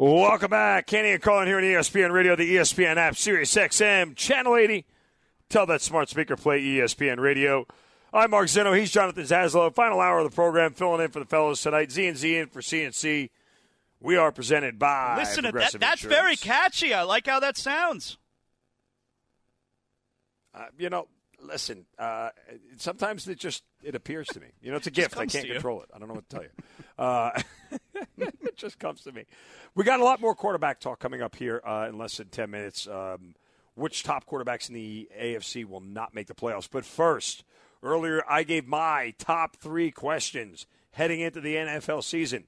Welcome back. Canty and Carlin here on ESPN Radio, the ESPN app, Sirius XM, Channel 80. Tell that smart speaker play ESPN Radio. I'm Mark Zeno. He's Jonathan Zaslow. Final hour of the program, filling in for the fellows tonight. Z and Z in for CNC. We are presented by. Listen to that. That's Insurance. very catchy. I like how that sounds. Uh, you know, listen. Uh, sometimes it just it appears to me. You know, it's a gift. I can't control it. I don't know what to tell you. Uh, it just comes to me. We got a lot more quarterback talk coming up here uh, in less than ten minutes. Um, which top quarterbacks in the AFC will not make the playoffs? But first, earlier I gave my top three questions heading into the NFL season.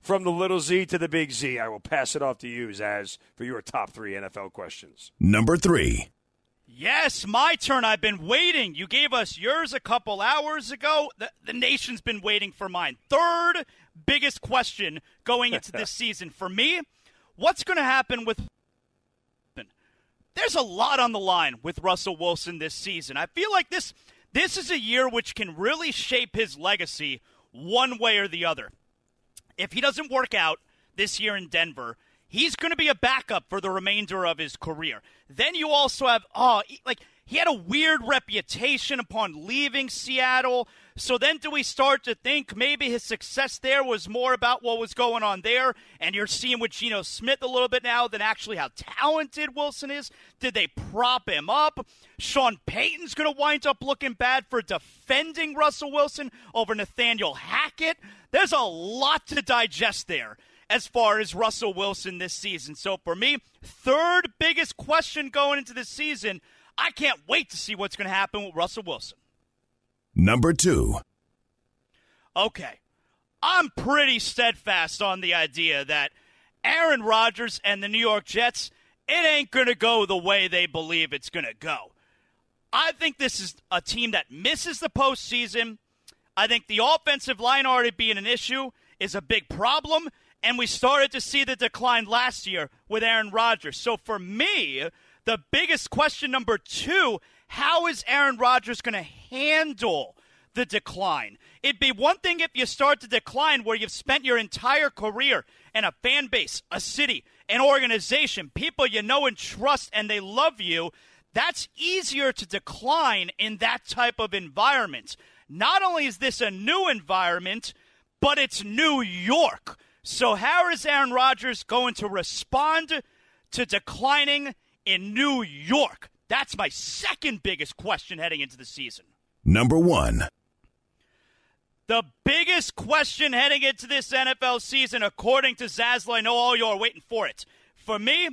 From the little Z to the big Z, I will pass it off to you, Zaz, for your top three NFL questions. Number three. Yes, my turn. I've been waiting. You gave us yours a couple hours ago. The, the nation's been waiting for mine. Third biggest question going into this season for me what's going to happen with. There's a lot on the line with Russell Wilson this season. I feel like this this is a year which can really shape his legacy one way or the other. If he doesn't work out this year in Denver, he's going to be a backup for the remainder of his career. Then you also have oh, like he had a weird reputation upon leaving Seattle. So then do we start to think maybe his success there was more about what was going on there and you're seeing with Geno Smith a little bit now than actually how talented Wilson is? Did they prop him up? Sean Payton's going to wind up looking bad for defending Russell Wilson over Nathaniel Hackett. There's a lot to digest there as far as Russell Wilson this season. So for me, third biggest question going into this season, I can't wait to see what's going to happen with Russell Wilson. Number two. Okay. I'm pretty steadfast on the idea that Aaron Rodgers and the New York Jets, it ain't going to go the way they believe it's going to go. I think this is a team that misses the postseason. I think the offensive line already being an issue is a big problem, and we started to see the decline last year with Aaron Rodgers. So for me, the biggest question number two how is Aaron Rodgers going to handle the decline? It'd be one thing if you start to decline where you've spent your entire career in a fan base, a city, an organization, people you know and trust, and they love you. That's easier to decline in that type of environment. Not only is this a new environment, but it's New York. So, how is Aaron Rodgers going to respond to declining in New York? That's my second biggest question heading into the season. Number one. The biggest question heading into this NFL season, according to Zaslow, I know all you are waiting for it. For me,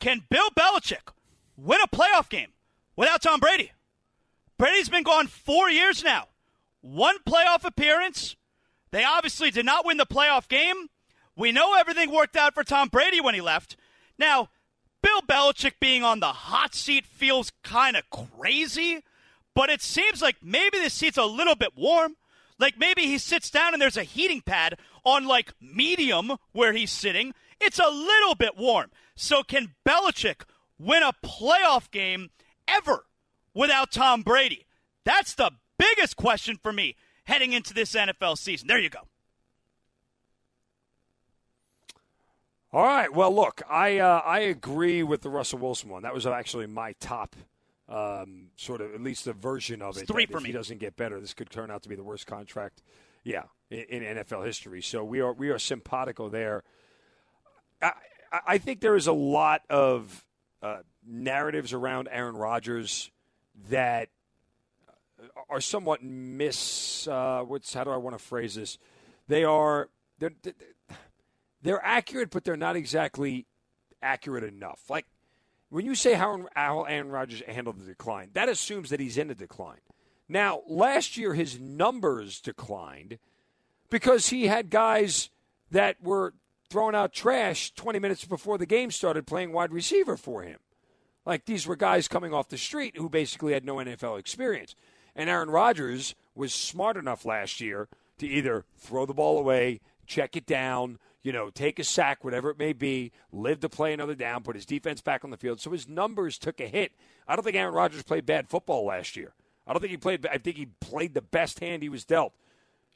can Bill Belichick win a playoff game without Tom Brady? Brady's been gone four years now. One playoff appearance. They obviously did not win the playoff game. We know everything worked out for Tom Brady when he left. Now, Bill Belichick being on the hot seat feels kind of crazy, but it seems like maybe the seat's a little bit warm. Like maybe he sits down and there's a heating pad on like medium where he's sitting. It's a little bit warm. So can Belichick win a playoff game ever without Tom Brady? That's the biggest question for me heading into this NFL season. There you go. All right. Well, look, I uh, I agree with the Russell Wilson one. That was actually my top, um, sort of at least a version of It's it. three for if me. he doesn't get better, this could turn out to be the worst contract, yeah, in, in NFL history. So we are we are simpatico there. I I- I think there is a lot of uh, narratives around Aaron Rodgers that are somewhat miss. Uh, what's how do I want to phrase this? They are they're they're accurate, but they're not exactly accurate enough. Like when you say how, how Aaron Rodgers handled the decline, that assumes that he's in a decline. Now, last year his numbers declined because he had guys that were throwing out trash 20 minutes before the game started playing wide receiver for him. Like these were guys coming off the street who basically had no NFL experience. And Aaron Rodgers was smart enough last year to either throw the ball away, check it down, you know, take a sack, whatever it may be, live to play another down, put his defense back on the field. So his numbers took a hit. I don't think Aaron Rodgers played bad football last year. I don't think he played. I think he played the best hand he was dealt.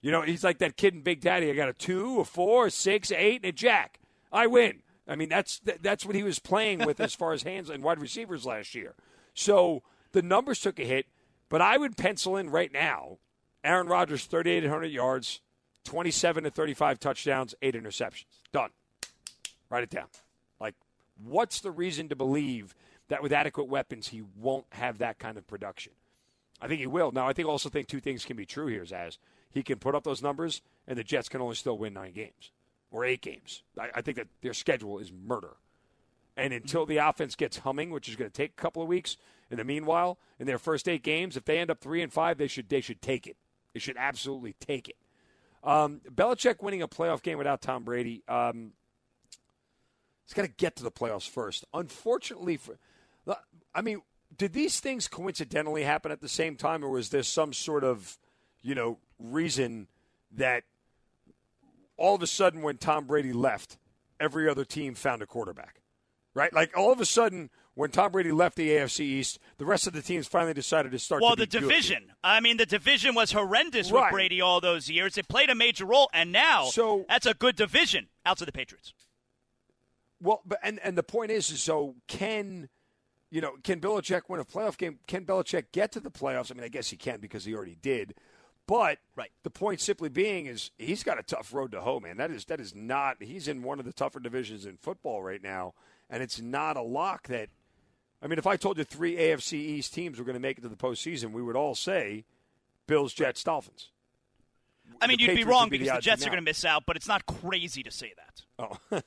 You know, he's like that kid in Big Daddy. I got a two, a four, a six, a eight, and a jack. I win. I mean, that's that's what he was playing with as far as hands and wide receivers last year. So the numbers took a hit, but I would pencil in right now Aaron Rodgers, 3,800 yards, 27 to 35 touchdowns, eight interceptions. Done. Write it down. Like, what's the reason to believe that with adequate weapons he won't have that kind of production? I think he will. Now, I think also think two things can be true here, As He can put up those numbers, and the Jets can only still win nine games or eight games. I, I think that their schedule is murder. And until the offense gets humming, which is going to take a couple of weeks, in the meanwhile, in their first eight games, if they end up three and five, they should they should take it. They should absolutely take it. Um, Belichick winning a playoff game without Tom Brady. Um, he's got to get to the playoffs first. Unfortunately, for I mean, did these things coincidentally happen at the same time, or was there some sort of, you know, reason that all of a sudden when Tom Brady left, every other team found a quarterback, right? Like all of a sudden when Tom Brady left the AFC East, the rest of the teams finally decided to start. Well, to the division. Good. I mean, the division was horrendous right. with Brady all those years. It played a major role, and now so, that's a good division out to the Patriots. Well, but and and the point is, is so can. You know, can Belichick win a playoff game? Can Belichick get to the playoffs? I mean, I guess he can because he already did. But right. the point simply being is he's got a tough road to hoe, man. That is that is not he's in one of the tougher divisions in football right now, and it's not a lock that I mean, if I told you three AFC East teams were going to make it to the postseason, we would all say Bills, Jets, Dolphins. I mean, the you'd Patriots be wrong because the, the Jets are going to miss out, but it's not crazy to say that. Oh,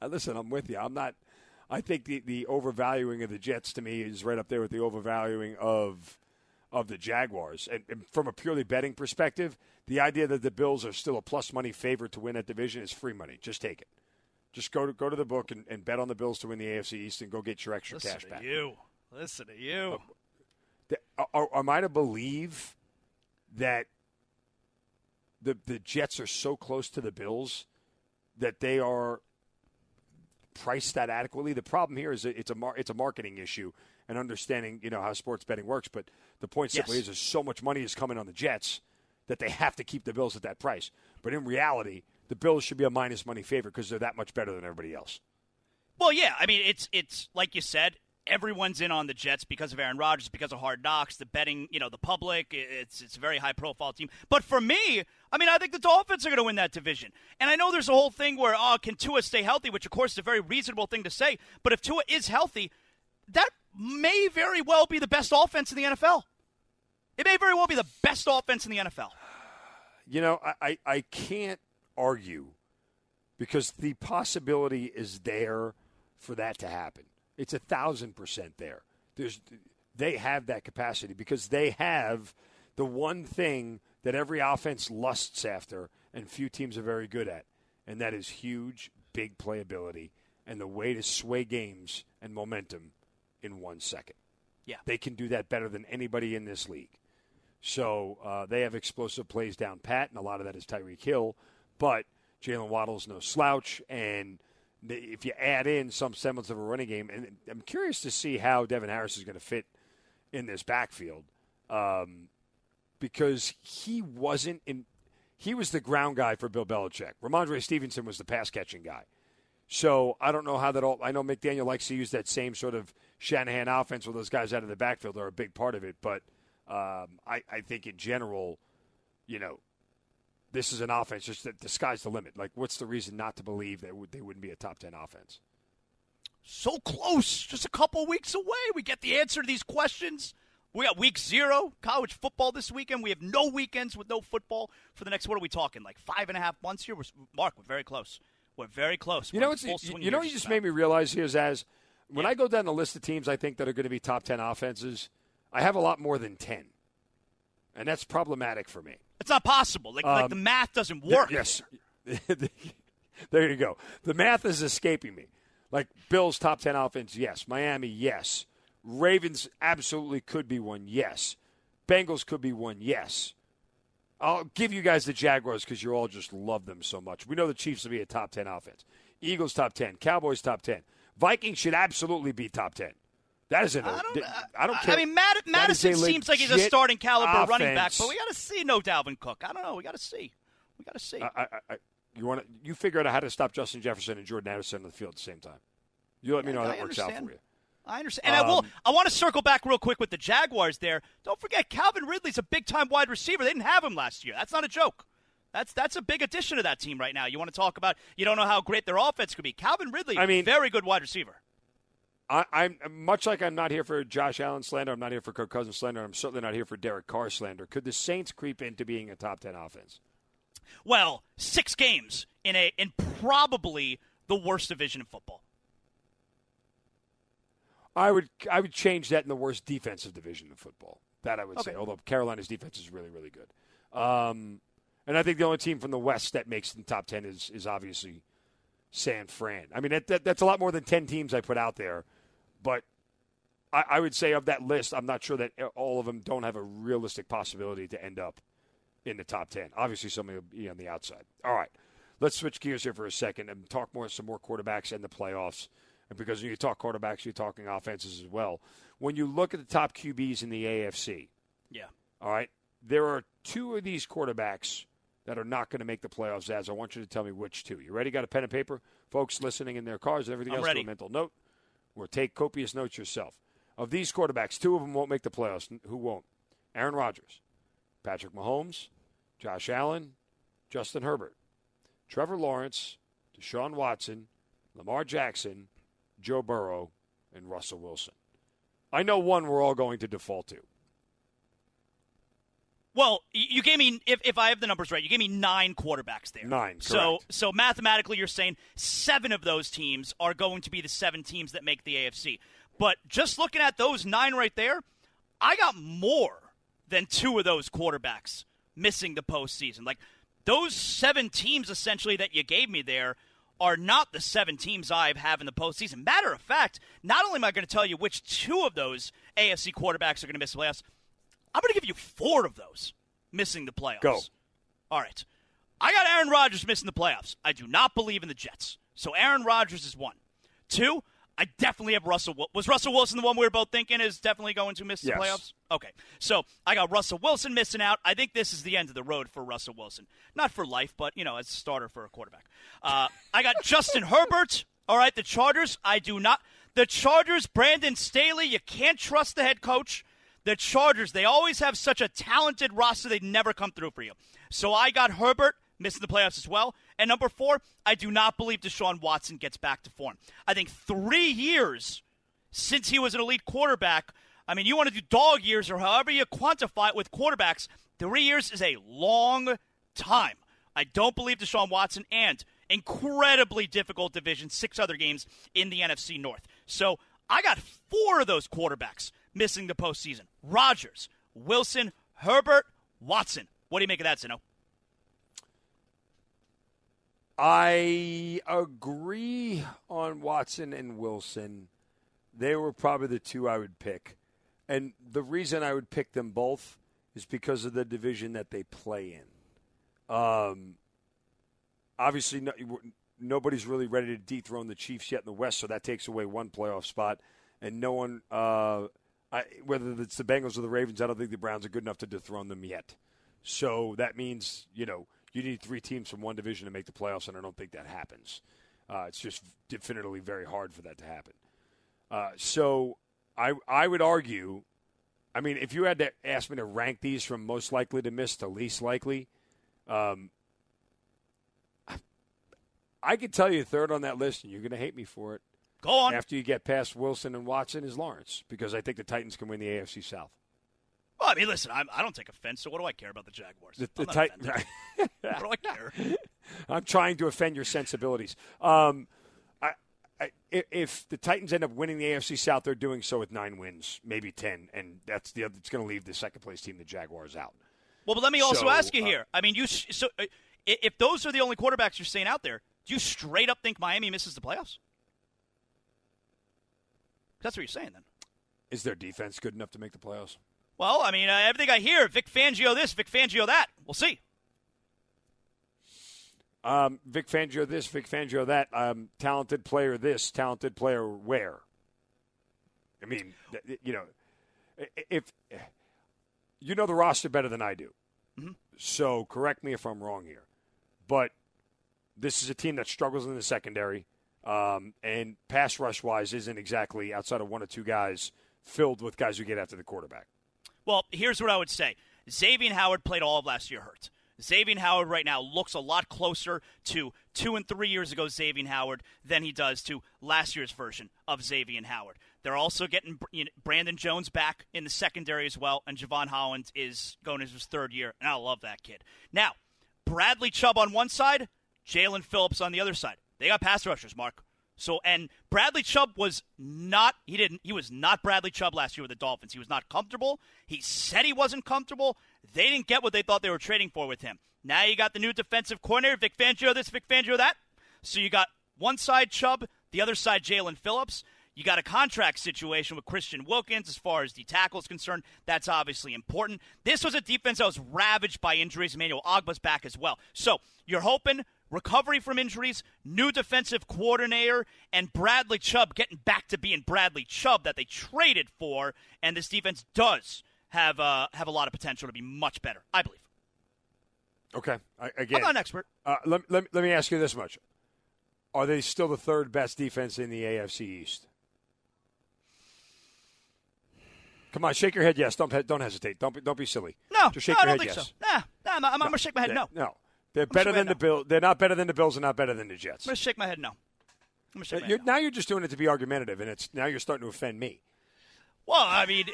listen, I'm with you. I'm not. I think the the overvaluing of the Jets to me is right up there with the overvaluing of of the Jaguars. And, and, from a purely betting perspective, the idea that the Bills are still a plus money favorite to win that division is free money. Just take it. Just go to go to the book and, and bet on the Bills to win the AFC East and go get your extra Listen cash back. You listen to you. Uh, are, am I to believe that the the Jets are so close to the Bills that they are priced that adequately? The problem here is it's a mar- it's a marketing issue and understanding you know how sports betting works. But the point simply yes. is, is so much money is coming on the Jets that they have to keep the Bills at that price. But in reality, the Bills should be a minus money favorite because they're that much better than everybody else. Well, yeah, I mean it's it's like you said, everyone's in on the Jets because of Aaron Rodgers, because of Hard Knocks, the betting, you know, the public. It's it's a very high profile team. But for me, I mean, I think the Dolphins are going to win that division. And I know there's a whole thing where oh, can Tua stay healthy, which of course is a very reasonable thing to say. But if Tua is healthy, that may very well be the best offense in the NFL. It may very well be the best offense in the NFL. You know, I, I, I can't argue because the possibility is there for that to happen. It's a thousand percent there. There's, they have that capacity because they have the one thing that every offense lusts after and few teams are very good at, and that is huge, big playability and the way to sway games and momentum in one second. Yeah. They can do that better than anybody in this league. So uh, they have explosive plays down pat, and a lot of that is Tyreek Hill. But Jaylen Waddle's no slouch, and if you add in some semblance of a running game, and I'm curious to see how Devin Harris is going to fit in this backfield, um, because he wasn't in. He was the ground guy for Bill Belichick. Rhamondre Stevenson was the pass catching guy. So I don't know how that all. I know McDaniel likes to use that same sort of Shanahan offense where those guys out of the backfield are a big part of it. But um, I, I think in general, you know, this is an offense just that the sky's the limit. Like, what's the reason not to believe that they wouldn't be a top 10 offense? So close, just a couple weeks away. We get the answer to these questions. We got week zero, college football this weekend. We have no weekends with no football for the next, what are we talking, like five and a half months here? We're, Mark, we're very close. We're very close. You know, it's, you, you know, you just made me realize here is as when yeah. I go down the list of teams I think that are going to be top 10 offenses, I have a lot more than 10. And that's problematic for me. It's not possible. Like, um, like the math doesn't work. The, yes. the, there you go. The math is escaping me. Like Bills top ten offense, yes. Miami, yes. Ravens absolutely could be one, yes. Bengals could be one, yes. I'll give you guys the Jaguars because you all just love them so much. We know the Chiefs will be a top 10 offense. Eagles top 10. Cowboys top 10. Vikings should absolutely be top 10. That is a no. I don't, I don't care. I mean, Matt, Mattison seems like he's a starting caliber offense. running back, but we got to see no Dalvin Cook. I don't know. We got to see. We got to see. I, I, I, you want to? You figure out how to stop Justin Jefferson and Jordan Addison on the field at the same time. You let me know how that works out for you. I understand. And um, I will. I want to circle back real quick with the Jaguars. There, don't forget Calvin Ridley's a big time wide receiver. They didn't have him last year. That's not a joke. That's that's a big addition to that team right now. You want to talk about? You don't know how great their offense could be. Calvin Ridley, I mean, very good wide receiver. I, am much like I'm not here for Josh Allen slander. I'm not here for Kirk Cousins slander. I'm certainly not here for Derek Carr slander. Could the Saints creep into being a top ten offense? Well, six games in a in probably the worst division in football. I would I would change that in the worst defensive division in football. That I would okay. say. Although Carolina's defense is really really good, um, and I think the only team from the West that makes the top ten is is obviously San Fran. I mean that, that that's a lot more than ten teams I put out there, but I, I would say of that list, I'm not sure that all of them don't have a realistic possibility to end up in the top ten. Obviously, somebody will be on the outside. All right, let's switch gears here for a second and talk more some more quarterbacks and the playoffs And because when you talk quarterbacks, you're talking offenses as well. When you look at the top QBs in the AFC, yeah, all right, there are two of these quarterbacks that are not going to make the playoffs. As I want you to tell me which two. You ready? Got a pen and paper, folks listening in their cars and everything I'm else. Ready. A mental note, or take copious notes yourself. Of these quarterbacks, two of them won't make the playoffs. Who won't? Aaron Rodgers, Patrick Mahomes, Josh Allen, Justin Herbert, Trevor Lawrence, Deshaun Watson, Lamar Jackson, Joe Burrow, and Russell Wilson. I know one we're all going to default to. Well, you gave me if, if I have the numbers right, you gave me nine quarterbacks there. Nine. Correct. So so mathematically, you're saying seven of those teams are going to be the seven teams that make the AFC. But just looking at those nine right there, I got more than two of those quarterbacks missing the postseason. Like those seven teams essentially that you gave me there are not the seven teams I have in the postseason. Matter of fact, not only am I going to tell you which two of those AFC quarterbacks are going to miss the playoffs, I'm going to give you four of those missing the playoffs. Go. All right. I got Aaron Rodgers missing the playoffs. I do not believe in the Jets. So Aaron Rodgers is one. Two, I definitely have Russell. Was Russell Wilson the one we were both thinking is definitely going to miss yes. the playoffs? Okay, so I got Russell Wilson missing out. I think this is the end of the road for Russell Wilson. Not for life, but you know, as a starter for a quarterback. Uh, I got Justin Herbert. All right, the Chargers. I do not. The Chargers, Brandon Staley. You can't trust the head coach. The Chargers. They always have such a talented roster. They never come through for you. So I got Herbert missing the playoffs as well. And number four, I do not believe Deshaun Watson gets back to form. I think three years since he was an elite quarterback. I mean, you want to do dog years or however you quantify it with quarterbacks. Three years is a long time. I don't believe Deshaun Watson and incredibly difficult division, six other games in the NFC North. So I got four of those quarterbacks missing the postseason Rodgers, Wilson, Herbert, Watson. What do you make of that, Zeno? I agree on Watson and Wilson. They were probably the two I would pick. And the reason I would pick them both is because of the division that they play in. Um, obviously, no, nobody's really ready to dethrone the Chiefs yet in the West, so that takes away one playoff spot. And no one, uh, I, whether it's the Bengals or the Ravens, I don't think the Browns are good enough to dethrone them yet. So that means, you know, you need three teams from one division to make the playoffs, and I don't think that happens. Uh, it's just definitively very hard for that to happen. Uh, so I I would argue, I mean, if you had to ask me to rank these from most likely to miss to least likely, um, I, I could tell you third on that list, and you're going to hate me for it. Go on. After you get past Wilson and Watson is Lawrence, because I think the Titans can win the AFC South. Well, I mean, listen, I'm, I do not take offense. So what do I care about the Jaguars? The, the tit- what do I care? I'm trying to offend your sensibilities. Um, I, I, if the Titans end up winning the AFC South, they're doing so with nine wins, maybe ten, and that's the it's going to leave the second place team, the Jaguars, out. Well, but let me also so, ask you uh, here. I mean, you so uh, if those are the only quarterbacks you're saying out there, Do you straight up think Miami misses the playoffs? That's what you're saying then. Is their defense good enough to make the playoffs? Well, I mean, uh, everything I hear, Vic Fangio this, Vic Fangio that. We'll see. Um, Vic Fangio this, Vic Fangio that. Um, talented player this, talented player where. I mean, you know, if you know the roster better than I do, mm-hmm. so correct me if I'm wrong here, but this is a team that struggles in the secondary, um, and pass rush wise isn't exactly outside of one or two guys filled with guys who get after the quarterback. Well, here's what I would say: Xavier Howard played all of last year hurt. Xavier Howard right now looks a lot closer to two and three years ago Xavier Howard than he does to last year's version of Xavier Howard. They're also getting Brandon Jones back in the secondary as well, and Jevon Holland is going into his third year, and I love that kid. Now, Bradley Chubb on one side, Jaelan Phillips on the other side. They got pass rushers, Mark. So and Bradley Chubb was not he didn't he was not Bradley Chubb last year with the Dolphins. He was not comfortable. He said he wasn't comfortable. They didn't get what they thought they were trading for with him. Now you got the new defensive coordinator, Vic Fangio this, Vic Fangio that. So you got one side Chubb, the other side Jaelan Phillips. You got a contract situation with Christian Wilkins as far as the tackle is concerned. That's obviously important. This was a defense that was ravaged by injuries. Emmanuel Ogbah's back as well. So you're hoping recovery from injuries, new defensive coordinator, and Bradley Chubb getting back to being Bradley Chubb that they traded for. And this defense does have uh, have a lot of potential to be much better, I believe. Okay. I, again, I'm not an expert. Uh, let, let, let me ask you this much: Are they still the third best defense in the AFC East? Come on, shake your head. Yes, don't don't hesitate. Don't be, don't be silly. No, just shake no, your I don't think yes. so. Nah, nah I'm, I'm, no, I'm gonna shake my head. No, no, they're better than the Bills. They're not better than the Bills. and not better than the Jets. I'm gonna shake my head. No, I'm gonna shake my you're, head. No. Now you're just doing it to be argumentative, and it's now you're starting to offend me. Well, I mean,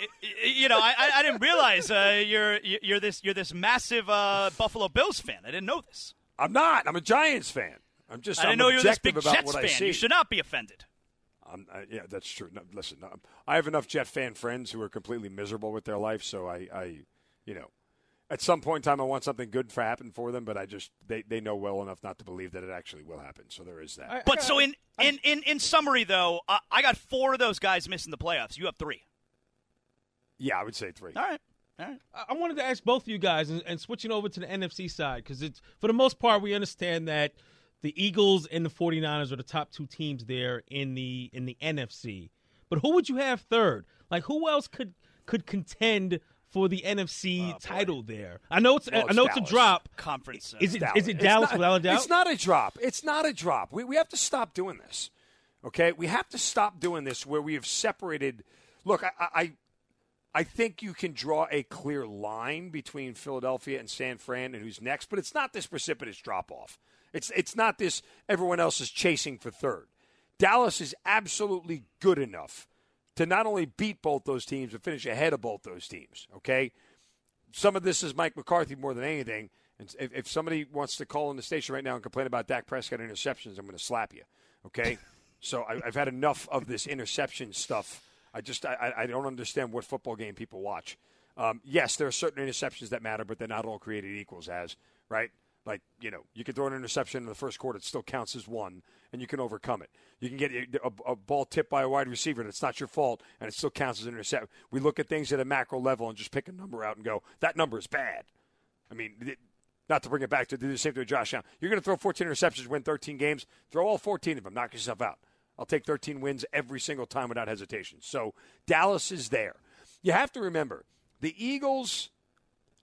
you know, I, I didn't realize uh, you're you're this you're this massive uh, Buffalo Bills fan. I didn't know this. I'm not. I'm a Giants fan. I'm just. I didn't I'm know you were this big Jets fan. You should not be offended. Um, uh, yeah, that's true. No, listen, no, I have enough Jet fan friends who are completely miserable with their life, so I, I, you know, at some point in time, I want something good to happen for them, but I just they, they know well enough not to believe that it actually will happen. So there is that. I- But so in in in, in summary, though, I, I got four of those guys missing the playoffs. You have three. yeah, I would say three. All right. All right. I I wanted to ask both of you guys, and, and switching over to the NFC side, because it's for the most part we understand that the Eagles and the 49ers are the top two teams there in the in the NFC. But who would you have third? Like who else could could contend for the NFC title there? I know it's Well, I know it's it's a drop. Conference. Uh, Is it Dallas. is it It's Dallas not- without a doubt? It's not a drop. It's not a drop. We, we have to stop doing this. Okay? We have to stop doing this where we have separated. Look, I, I, I think you can draw a clear line between Philadelphia and San Fran and who's next, but it's not this precipitous drop off. It's, it's not this everyone else is chasing for third. Dallas is absolutely good enough to not only beat both those teams, but finish ahead of both those teams. Okay? some of this is Mike McCarthy more than anything. And if, if somebody wants to call in the station right now and complain about Dak Prescott interceptions, I'm going to slap you. Okay, so I, I've had enough of this interception stuff. I just I, I don't understand what football game people watch. Um, yes, there are certain interceptions that matter, but they're not all created equals. As right, like you know, you can throw an interception in the first quarter; it still counts as one, and you can overcome it. You can get a, a ball tipped by a wide receiver, and it's not your fault, and it still counts as an interception. We look at things at a macro level and just pick a number out and go, that number is bad. I mean, not to bring it back to do the same thing with Josh Allen. You're going to throw 14 interceptions, win 13 games. Throw all 14 of them. Knock yourself out. I'll take 13 wins every single time without hesitation. So Dallas is there. You have to remember the Eagles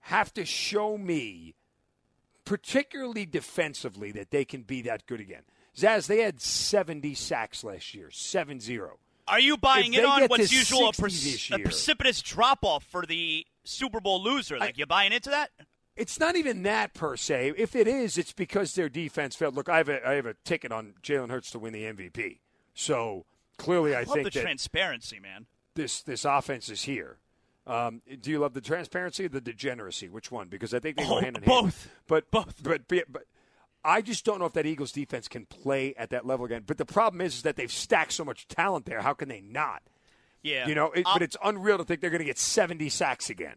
have to show me, particularly defensively, that they can be that good again. Zaz, they had 70 sacks last year, 7 0. Are you buying If in on what's usual a, 60 pre- this a precipitous drop off for the Super Bowl loser? Like, you buying into that? It's not even that per se. If it is, it's because their defense failed. Look, I have a, I have a ticket on Jalen Hurts to win the MVP. So clearly, I, love think the transparency, man. this this offense is here. Um, do you love the transparency or the degeneracy? Which one? Because I think they go Oh, hand in both. hand. But Both. But, but but I just don't know if that Eagles defense can play at that level again. But the problem is, is that they've stacked so much talent there. How can they not? Yeah. You know, it, but it's unreal to think they're going to get seventy sacks again.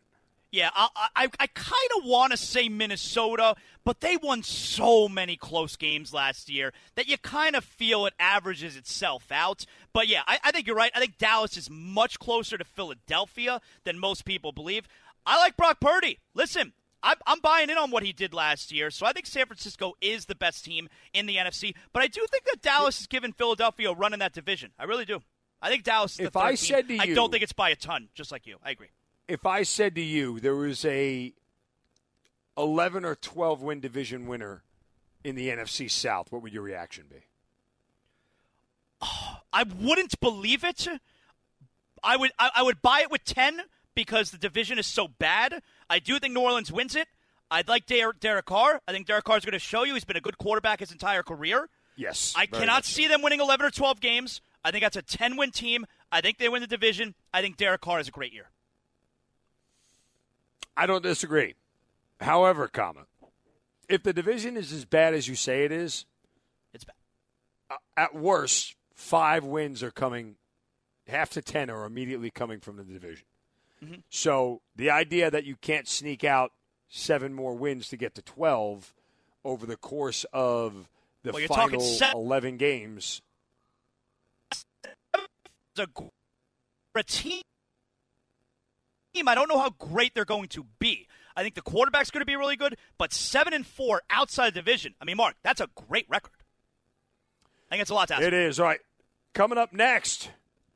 Yeah, I I, I kind of want to say Minnesota, but they won so many close games last year that you kind of feel it averages itself out. But yeah, I, I think you're right. I think Dallas is much closer to Philadelphia than most people believe. I like Brock Purdy. Listen, I'm, I'm buying in on what he did last year, so I think San Francisco is the best team in the NFC. But I do think that Dallas is giving Philadelphia a run in that division. I really do. I think Dallas is the If I team. said to I don't think it's by a ton, just like you. I agree. If I said to you there was a 11 or 12 win division winner in the NFC South, what would your reaction be? I wouldn't believe it. I would I, I would buy it with ten because the division is so bad. I do think New Orleans wins it. I'd like Derek, Derek Carr. I think Derek Carr is going to show you he's been a good quarterback his entire career. Yes. I cannot see so. them winning 11 or 12 games. I think that's a 10 win team. I think they win the division. I think Derek Carr has a great year. I don't disagree. However, comma, if the division is as bad as you say it is, It's bad. uh, at worst, five wins are coming, half to ten are immediately coming from the division. Mm-hmm. So the idea that you can't sneak out seven more wins to get to twelve over the course of the Well, final se- eleven games, It's a, a team. I don't know how great they're going to be. I think the quarterback's going to be really good, but seven and four outside the division. I mean, Mark, that's a great record. I think it's a lot to ask. it is all right. Coming up next,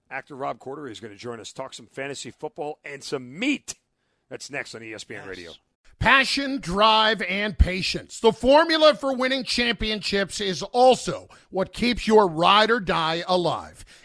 actor Rob Corddry is going to join us, talk some fantasy football and some meat. That's next on ESPN Radio. Passion, drive, and patience. The formula for winning championships is also what keeps your ride or die alive.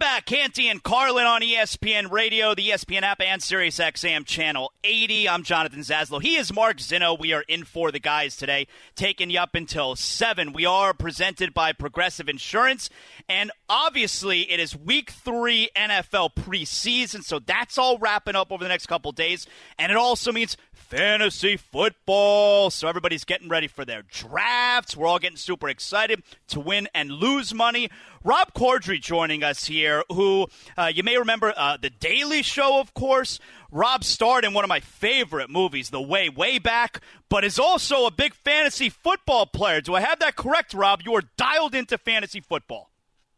Back, Canty and Carlin on ESPN Radio, the ESPN app, and Sirius XM Channel 80. I'm Jonathan Zaslow. He is Mark Zeno. We are in for the guys today, taking you up until 7. We are presented by Progressive Insurance, and obviously it is week three NFL preseason, so that's all wrapping up over the next couple days, and it also means fantasy football. So everybody's getting ready for their drafts. We're all getting super excited to win and lose money. Rob Corddry joining us here, who uh, you may remember uh, The Daily Show, of course. Rob starred in one of my favorite movies, The Way, way back, but is also a big fantasy football player. Do I have that correct, Rob? You are dialed into fantasy football.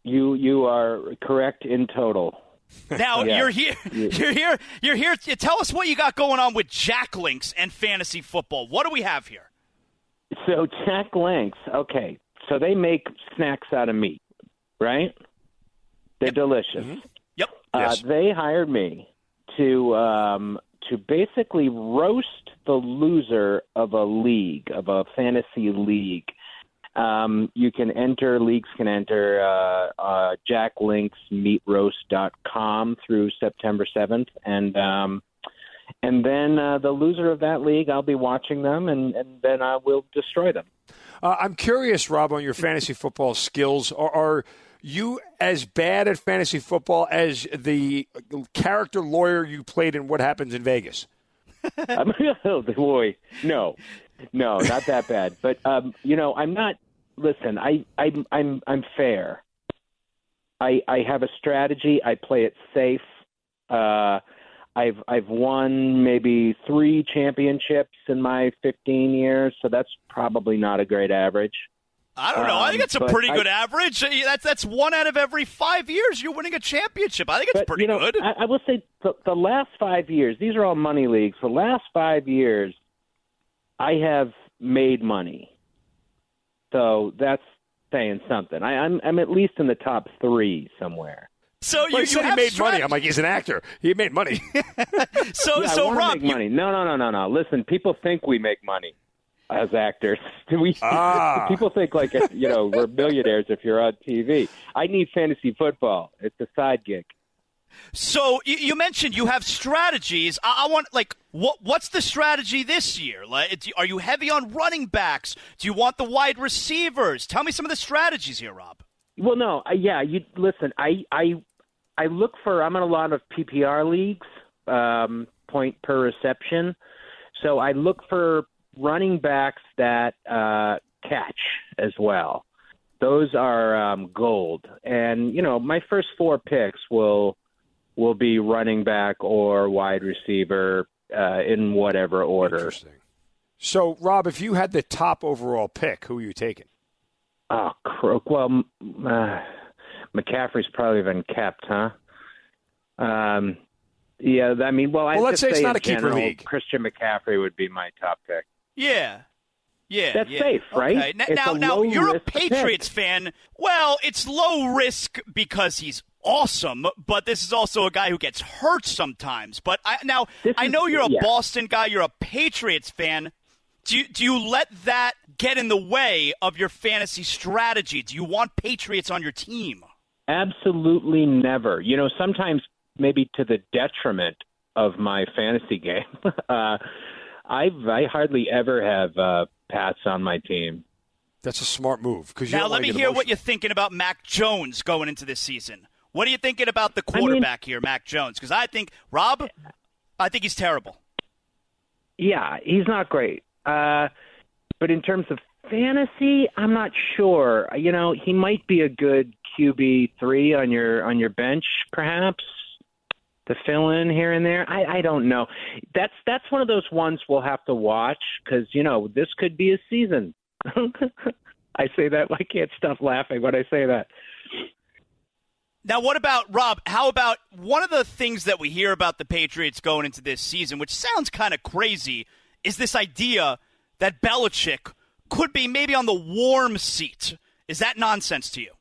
You you are correct in total. Now Yeah. you're here. You're here. You're here. Tell us what you got going on with Jack Link's and fantasy football. What do we have here? So Jack Link's, okay. So they make snacks out of meat, right? They're delicious. Yep. Uh, Yes. they hired me to um, to basically roast the loser of a league of a fantasy league. Um, you can enter leagues can enter uh, uh, jacklinksmeatroast.com through September seventh, and um, and then uh, the loser of that league, I'll be watching them, and, and then I will destroy them. Uh, I'm curious, Rob, on your fantasy football skills. Are, are you as bad at fantasy football as the character lawyer you played in What Happens in Vegas? oh boy, no, no, not that bad. But um, you know, I'm not. Listen, I, I, I'm, I'm fair. I, I have a strategy. I play it safe. Uh, I've I've won maybe three championships in my 15 years, so that's probably not a great average. I don't know. Um, I think that's a pretty good I, average. That's that's one out of every five years you're winning a championship. I think it's pretty you know, good. I, I will say the, the last five years. These are all money leagues. The last five years, I have made money. So that's saying something. I, I'm I'm at least in the top three somewhere. So you, well, you he made money. I'm like, he's an actor. He made money. so, yeah, so I Rob, make money. No, no, no, no, no. Listen, people think we make money as actors. we ah. people think like you know we're millionaires if you're on TV. I need fantasy football. It's a side gig. So you mentioned you have strategies. I, want like what what's the strategy this year? Like, are you heavy on running backs? Do you want the wide receivers? Tell me some of the strategies here, Rob. Well, no, yeah. You listen. I I I look for. I'm in a lot of PPR leagues, um, point per reception. So I look for running backs that uh, catch as well. Those are um, gold. And you know, my first four picks will will be running back or wide receiver uh, in whatever order. Interesting. So, Rob, if you had the top overall pick, who are you taking? Oh, well, uh, McCaffrey's probably been kept, huh? Um, yeah, I mean, well, I well, let's say it's not a keeper league. Christian McCaffrey would be my top pick. Yeah. Yeah, that's yeah. safe, right? Okay. Now, now, now you're a Patriots pick. fan. Well, it's low risk because he's awesome, but this is also a guy who gets hurt sometimes. But I, now, this I know you're a yeah. Boston guy. You're a Patriots fan. Do you, do you let that get in the way of your fantasy strategy? Do you want Patriots on your team? Absolutely never. You know, sometimes maybe to the detriment of my fantasy game. uh, I I hardly ever have uh, Pats on my team. That's a smart move. Because now let me hear emotional. what you're thinking about Mac Jones going into this season. What are you thinking about the quarterback I mean, here, Mac Jones? Because I think Rob, I think he's terrible. Yeah, he's not great. Uh, but in terms of fantasy, I'm not sure. You know, he might be a good QB three on your on your bench, perhaps to fill in here and there. I, I don't know. That's that's one of those ones we'll have to watch because you know this could be a season. I say that I can't stop laughing when I say that. Now, what about Rob? How about one of the things that we hear about the Patriots going into this season, which sounds kind of crazy, is this idea that Belichick could be maybe on the warm seat. Is that nonsense to you?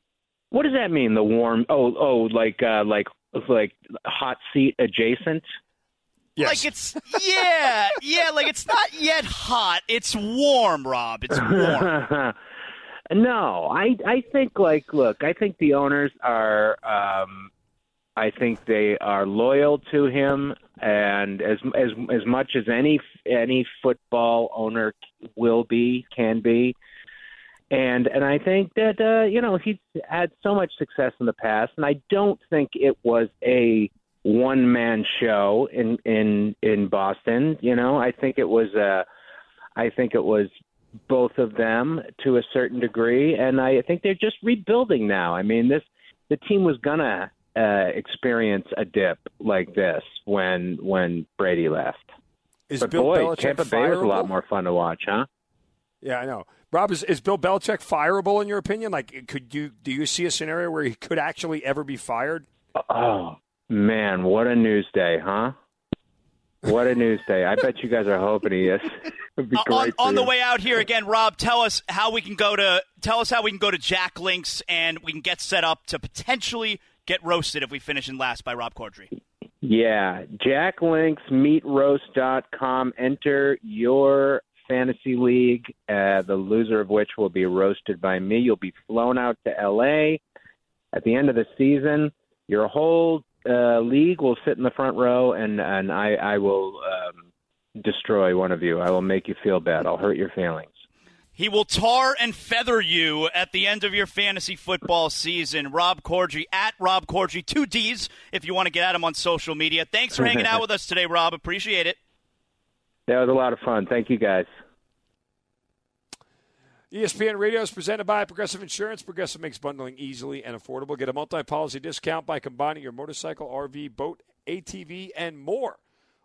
What does that mean? The warm? Oh, oh, like uh, like like hot seat adjacent. Yes. Like it's yeah, yeah, like it's not yet hot. It's warm, Rob. It's warm. no, I I think like look, I think the owners are um I think they are loyal to him and as as as much as any any football owner will be, can be. And and I think that uh, you know he's had so much success in the past, and I don't think it was a one man show in in in Boston. You know, I think it was a, I think it was both of them to a certain degree, and I think they're just rebuilding now. I mean, this the team was gonna uh, experience a dip like this when when Brady left. Is but Bill boy, Belichick Tampa Bay was a lot more fun to watch, huh? Yeah, I know. Rob, is, is Bill Belichick fireable in your opinion? Like, could you do you see a scenario where he could actually ever be fired? Oh man, what a news day, huh? What a news day! I bet you guys are hoping he is. Uh, on, on the way out here again, Rob, tell us how we can go to tell us how we can go to Jack Link's and we can get set up to potentially get roasted if we finish in last by Rob Corddry. Yeah, jacklinksmeatroast.com. Enter your fantasy league, uh, the loser of which will be roasted by me. You'll be flown out to L.A. at the end of the season. Your whole uh, league will sit in the front row, and and I I will um, destroy one of you. I will make you feel bad. I'll hurt your feelings. He will tar and feather you at the end of your fantasy football season. Rob Corddry at Rob Corddry, two D's if you want to get at him on social media. Thanks for hanging out with us today, Rob. Appreciate it. That was a lot of fun. Thank you, guys. ESPN Radio is presented by Progressive Insurance. Progressive makes bundling easily and affordable. Get a multi policy discount by combining your motorcycle, RV, boat, ATV, and more.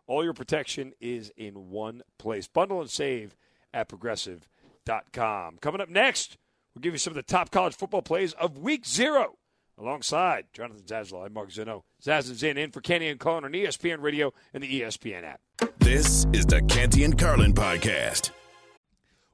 All your protection is in one place. Bundle and save at progressive.com. Coming up next, we'll give you some of the top college football plays of week zero alongside Jonathan Zaslow and Mark Zeno. Zaz is in, in for Canty and Carlin on ESPN Radio and the ESPN app. This is the Canty and Carlin podcast.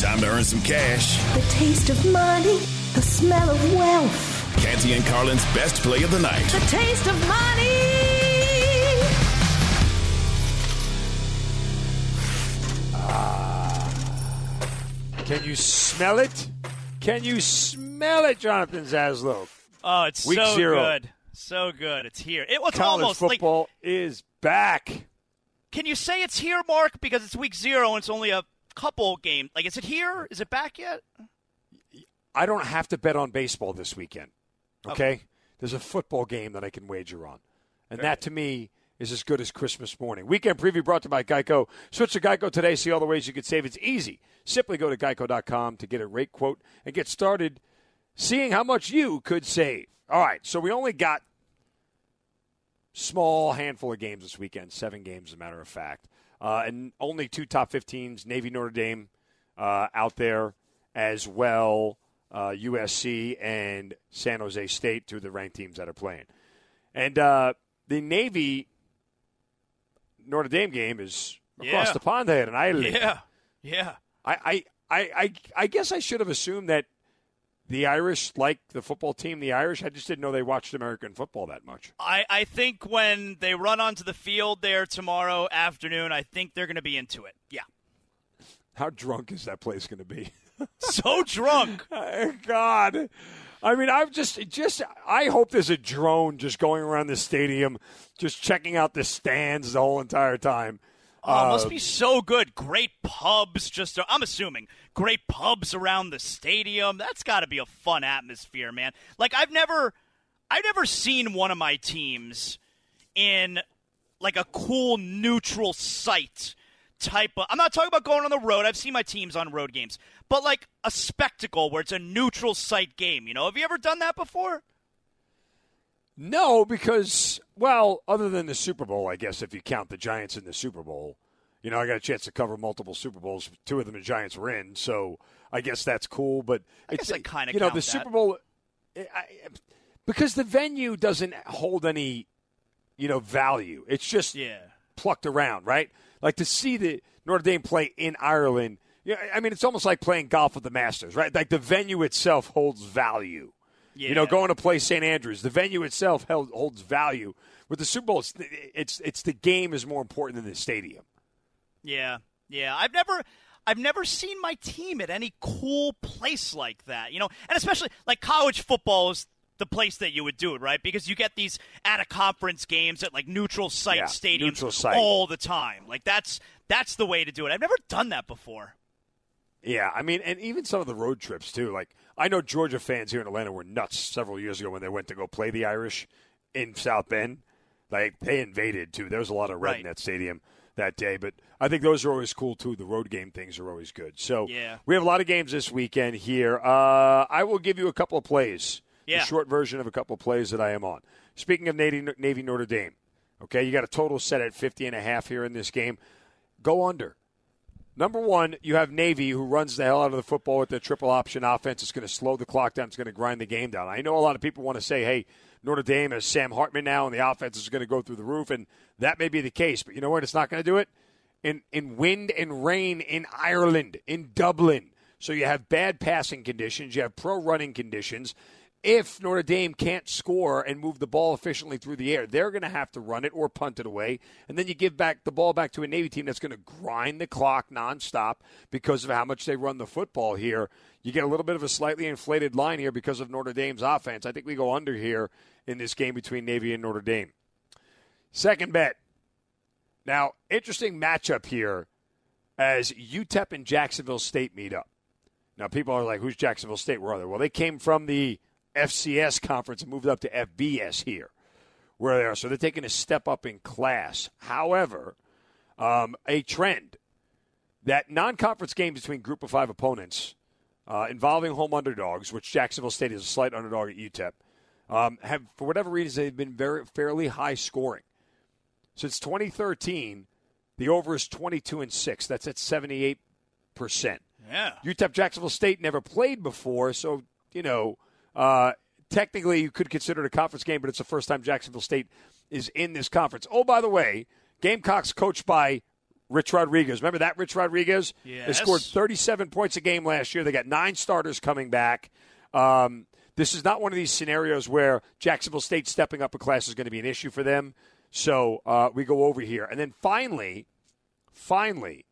Time to earn some cash. The taste of money, the smell of wealth. Canty and Carlin's best play of the night. The taste of money. Ah. Can you smell it? Can you smell it, Jonathan Zaslow? Oh, it's Week so zero. good. So good. It's here. It was College almost like. football is back. Can you say it's here, Mark? Because it's week zero and it's only a couple games. Like, is it here? Is it back yet? I don't have to bet on baseball this weekend. Okay? There's a football game that I can wager on. And that to me is as good as Christmas morning. Weekend preview brought to you by Geico. Switch to Geico today. See all the ways you could save. It's easy. Simply go to geico.com to get a rate quote and get started seeing how much you could save. All right. So we only got small handful of games this weekend, seven games, as a matter of fact, uh, and only two top 15s, Navy Notre Dame uh, out there as well, uh, USC and San Jose State, two of the ranked teams that are playing. And uh, the Navy Notre Dame game is across Yeah. the pond there in Ireland. Yeah. Yeah. I, I, I, I, I guess I should have assumed that the Irish, like the football team, the Irish, I just didn't know they watched American football that much. I, I think when they run onto the field there tomorrow afternoon, I think they're going to be into it. Yeah. How drunk is that place going to be? So drunk. God. I mean, I'm just, just, I hope there's a drone just going around the stadium, just checking out the stands the whole entire time. Oh, it must Uh, be so good. Great pubs, just I'm assuming great pubs around the stadium. That's got to be a fun atmosphere, man. Like I've never, I've never seen one of my teams in like a cool neutral site type of. I'm not talking about going on the road. I've seen my teams on road games, but like a spectacle where it's a neutral site game. You know, have you ever done that before? No, because well, other than the Super Bowl, I guess if you count the Giants in the Super Bowl, you know, I got a chance to cover multiple Super Bowls. Two of them the Giants were in, so I guess that's cool. But I it's guess I kinda you know the that. Super Bowl. I, I- because the venue doesn't hold any, you know, value. It's just Yeah. plucked around, right? Like to see the Notre Dame play in Ireland. Yeah, I mean, it's almost like playing golf with the Masters, right? Like the venue itself holds value. You know, going to play St. Andrews, the venue itself held, holds value. With the Super Bowl, it's, it's it's the game is more important than the stadium. Yeah, yeah. I've never, I've never seen my team at any cool place like that. You know, and especially like college football is the place that you would do it, right? Because you get these at a conference games at like neutral site Yeah, stadiums neutral site. all the time. Like that's that's the way to do it. I've never done that before. Yeah, I mean, and even some of the road trips too. Like I know Georgia fans here in Atlanta were nuts several years ago when they went to go play the Irish in South Bend. Like they invaded too. There was a lot of red in that stadium that day, but I think those are always cool too. The road game things are always good. So Yeah. we have a lot of games this weekend here. Uh, I will give you a couple of plays. Yeah. Short version of a couple of plays that I am on. Speaking of Navy, Navy Notre Dame, okay, you got a total set at 50 and a half here in this game. Go under. Number one, you have Navy who runs the hell out of the football with their triple option offense. It's going to slow the clock down. It's going to grind the game down. I know a lot of people want to say, hey, Notre Dame has Sam Hartman now and the offense is going to go through the roof, and that may be the case. But you know what? It's not going to do it. In, in wind and rain in Ireland, in Dublin. So you have bad passing conditions, you have pro running conditions. If Notre Dame can't score and move the ball efficiently through the air, they're going to have to run it or punt it away. And then you give back the ball back to a Navy team that's going to grind the clock nonstop because of how much they run the football here. You get a little bit of a slightly inflated line here because of Notre Dame's offense. I think we go under here in this game between Navy and Notre Dame. Second bet. Now, interesting matchup here as UTEP and Jacksonville State meet up. Now, people are like, who's Jacksonville State? Where are they? Well, they came from the FCS conference and moved up to FBS here, where they are. So they're taking a step up in class. However, um, a trend that non conference games between group of five opponents uh, involving home underdogs, which Jacksonville State is a slight underdog at UTEP, um, have, for whatever reason, they've been very fairly high scoring. Since 2013, the over is 22 and 6. That's at 78%. Yeah. UTEP Jacksonville State never played before, so, you know, uh, technically you could consider it a conference game, but it's the first time Jacksonville State is in this conference. Oh, by the way, Gamecocks coached by Rich Rodriguez. Remember that Rich Rodriguez? They scored 37 points a game last year. They got nine starters coming back. Um, this is not one of these scenarios where Jacksonville State stepping up a class is going to be an issue for them. So uh, we go over here. And then finally, finally,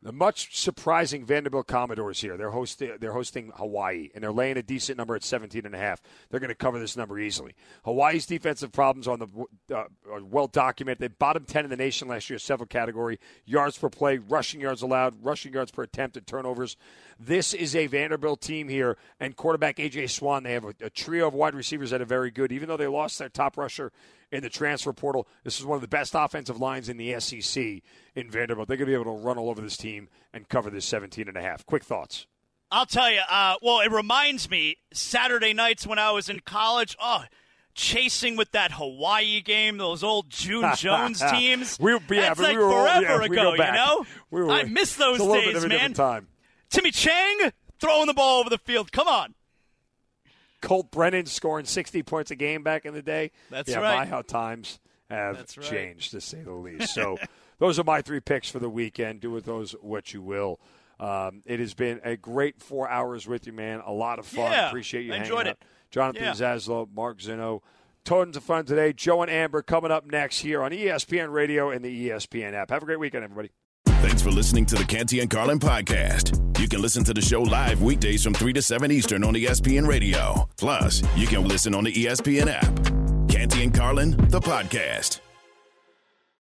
the much surprising Vanderbilt Commodores here. They're hosting they're hosting Hawaii and they're laying a decent number at 17 and a half. They're going to cover this number easily. Hawaii's defensive problems on the uh, are well documented. They bottom 10 in the nation last year, several category yards per play, rushing yards allowed, rushing yards per attempt, and turnovers. This is a Vanderbilt team here, and quarterback AJ Swann. They have a, a trio of wide receivers that are very good. Even though they lost their top rusher in the transfer portal, this is one of the best offensive lines in the SEC in Vanderbilt. They're going to be able to run all over this team and cover this 17 and a half. Quick thoughts. I'll tell you. Uh, well, it reminds me Saturday nights when I was in college. Oh, chasing with that Hawaii game, those old June Jones teams. We- yeah, That's but like we were all- forever yeah, ago. go back. You know, We were- I miss those it's a little bit days, man. time. Timmy Chang throwing the ball over the field. Come on. Colt Brennan scoring 60 points a game back in the day. That's yeah, right. My, how times have right. changed, to say the least. So those are my three picks for the weekend. Do with those what you will. Um, it has been a great four hours with you, man. A lot of fun. Yeah, Appreciate you I hanging enjoyed out. it. Jonathan Yeah. Zaslow, Mark Zeno. Tons of fun today. Joe and Amber coming up next here on ESPN Radio and the ESPN app. Have a great weekend, everybody. Thanks for listening to the Canty and Carlin podcast. You can listen to the show live weekdays from 3 to 7 Eastern on ESPN Radio. Plus, you can listen on the ESPN app. Canty and Carlin, the podcast.